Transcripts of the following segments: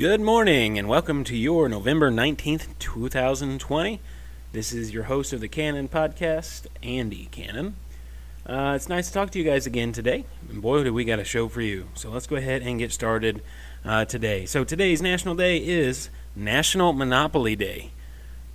Good morning and welcome to your November 19th, 2020. This is your host of the Cannon Podcast, Andy Cannon. Uh, it's nice to talk to you guys again today. And boy, do we got a show for you. So let's go ahead and get started uh, today. So today's National Day is National Monopoly Day.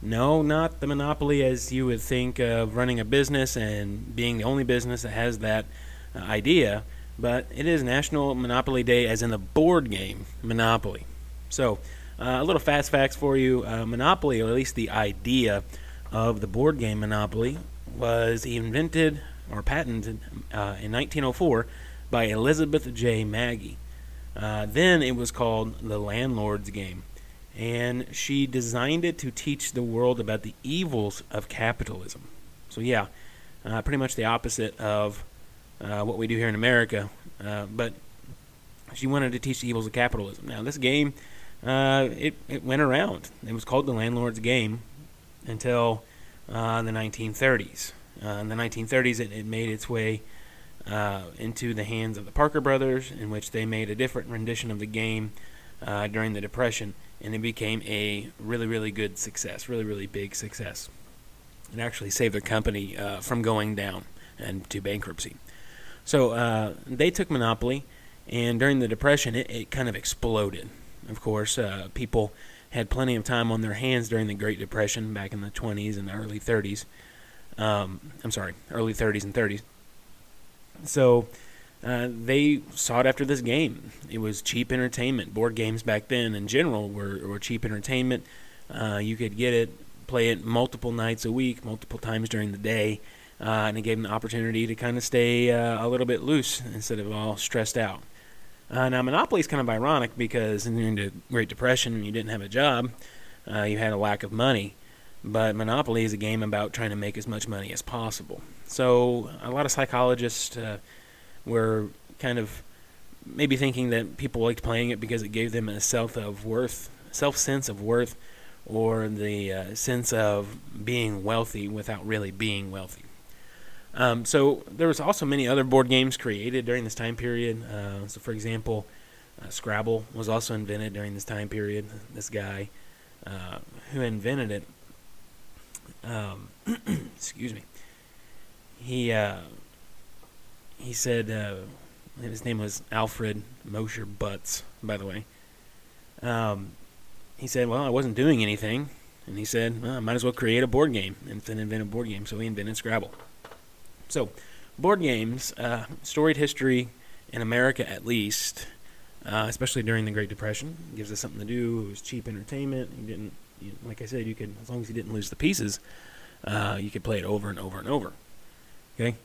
No, not the monopoly as you would think of running a business and being the only business that has that uh, idea, but it is National Monopoly Day as in the board game Monopoly. So, uh, a little fast facts for you. Uh, Monopoly, or at least the idea of the board game Monopoly, was invented or patented uh, in 1904 by Elizabeth J. Magie. Uh, then it was called the Landlord's Game and she designed it to teach the world about the evils of capitalism. So, yeah, uh, pretty much the opposite of uh, what we do here in America. But she wanted to teach the evils of capitalism. Now, this game, uh, it, it went around. It was called the Landlord's Game until uh, the 1930s. Uh, in the 1930s, it, it made its way into the hands of the Parker brothers, in which they made a different rendition of the game during the Depression and it became a really, really good success, really, really big success. It actually saved the company uh, from going down and to bankruptcy. So uh, they took Monopoly, and during the Depression, it, it kind of exploded. Of course, uh, people had plenty of time on their hands during the Great Depression back in the 20s and early 30s. Um, I'm sorry, early 30s and 30s. So uh, they sought after this game. It was cheap entertainment. Board games back then, in general, were, were cheap entertainment. Uh, you could get it, play it multiple nights a week, multiple times during the day, uh, and it gave them the opportunity to kind of stay uh, a little bit loose instead of all stressed out. Uh, now, Monopoly is kind of ironic because during the Great Depression, you didn't have a job, you had a lack of money. But Monopoly is a game about trying to make as much money as possible. So, a lot of psychologists were kind of maybe thinking that people liked playing it because it gave them a self of worth, self sense of worth, or the uh, sense of being wealthy without really being wealthy. Um, so there was also many other board games created during this time period. Uh, so, for example, uh, Scrabble was also invented during this time period. This guy uh, who invented it, um, excuse me, he uh, he said uh, his name was Alfred Mosher Butts, by the way. Um, he said, "Well, I wasn't doing anything," and he said, well, "I might as well create a board game and then invent a board game." So he invented Scrabble. So, board games, uh, storied history in America at least, uh, especially during the Great Depression, gives us something to do. It was cheap entertainment. You didn't, you, like I said, you could as long as you didn't lose the pieces, uh, you could play it over and over and over. Okay.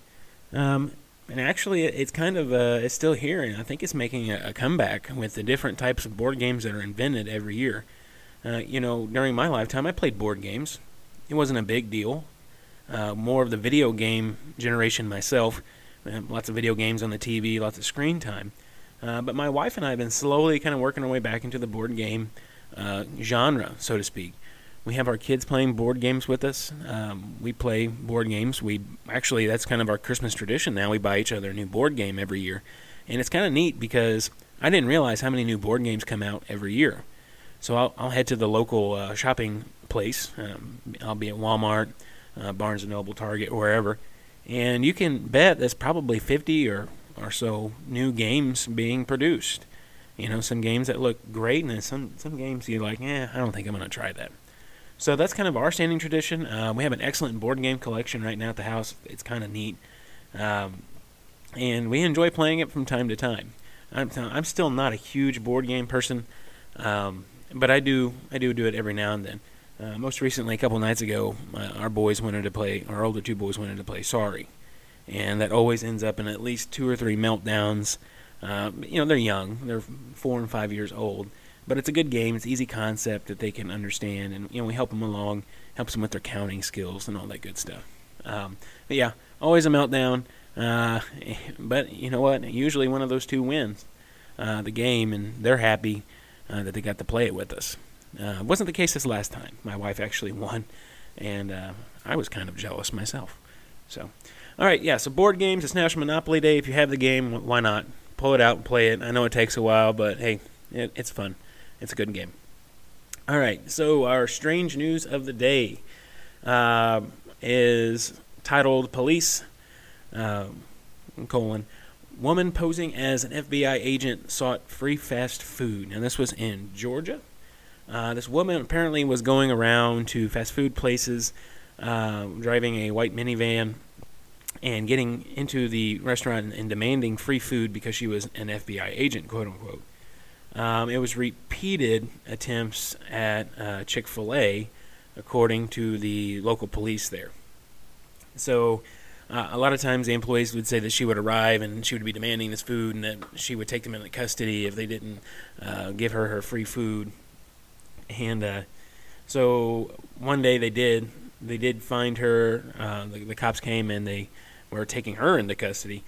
Um, and actually, it's kind of uh, it's still here, and I think it's making a, a, comeback with the different types of board games that are invented every year. Uh, you know, during my lifetime, I played board games. It wasn't a big deal. Uh, more of the video game generation myself. Uh, lots of video games on the TV, lots of screen time. Uh, but my wife and I have been slowly kind of working our way back into the board game uh, genre, so to speak. We have our kids playing board games with us. Um, we play board games. We actually that's kind of our Christmas tradition now. We buy each other a new board game every year, and it's kind of neat because I didn't realize how many new board games come out every year. So I'll, I'll head to the local uh, shopping place. Um, I'll be at Walmart, uh, Barnes and Noble, Target, wherever, and you can bet there's probably 50 or or so new games being produced. You know, some games that look great, and then some some games you're like, eh, I don't think I'm going to try that. So that's kind of our standing tradition. Uh, we have an excellent board game collection right now at the house. It's kind of neat, um, and we enjoy playing it from time to time. I'm, I'm still not a huge board game person, um, but I do I do do it every now and then. Uh, most recently, a couple nights ago, uh, our boys wanted to play. Our older two boys wanted to play Sorry, and that always ends up in at least two or three meltdowns. Uh, you know, they're young; they're four and five years old, but it's a good game. It's easy concept that they can understand, and you know we help them along, helps them with their counting skills and all that good stuff. Um, but yeah, always a meltdown. Uh, but you know what? Usually one of those two wins uh, the game, and they're happy uh, that they got to play it with us. Uh, wasn't the case this last time. My wife actually won, and uh, I was kind of jealous myself. So, all right, yeah. So board games. It's National Monopoly Day. If you have the game, why not pull it out and play it? I know it takes a while, but hey, it, it's fun It's a good game. All right, so our strange news of the day uh, is titled "Police." Uh, colon woman posing as an FBI agent sought free fast food. Now this was in Georgia. Uh, this woman apparently was going around to fast food places, uh, driving a white minivan, and getting into the restaurant and demanding free food because she was an FBI agent, quote unquote. Um, it was repeated attempts at uh, Chick fil A, according to the local police there. So, uh, a lot of times the employees would say that she would arrive and she would be demanding this food and that she would take them into custody if they didn't uh, give her her free food. And uh, so one day they did. They did find her. Uh, the, the cops came and they were taking her into custody.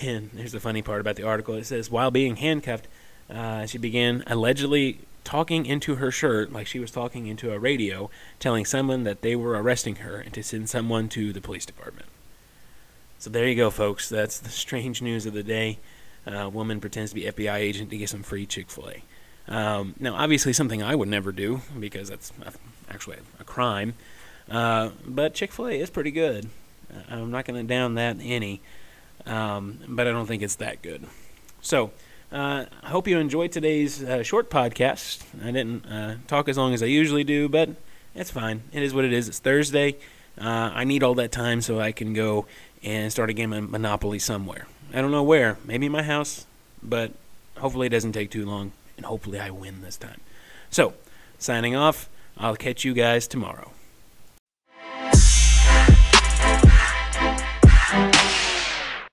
And here's the funny part about the article. It says, while being handcuffed, uh, she began allegedly talking into her shirt like she was talking into a radio, telling someone that they were arresting her and to send someone to the police department. So there you go, folks. That's the strange news of the day. A uh, woman pretends to be FBI agent to get some free Chick Fil A. Um, now, obviously, something I would never do because that's actually a crime. Uh, but Chick Fil A is pretty good. I'm not going to down that any, um, but I don't think it's that good. So. Uh, I hope you enjoyed today's uh, short podcast. I didn't uh, talk as long as I usually do, but it's fine. It is what it is. It's Thursday. Uh, I need all that time so I can go and start a game of Monopoly somewhere. I don't know where. Maybe my house, but hopefully it doesn't take too long, and hopefully I win this time. So, signing off. I'll catch you guys tomorrow.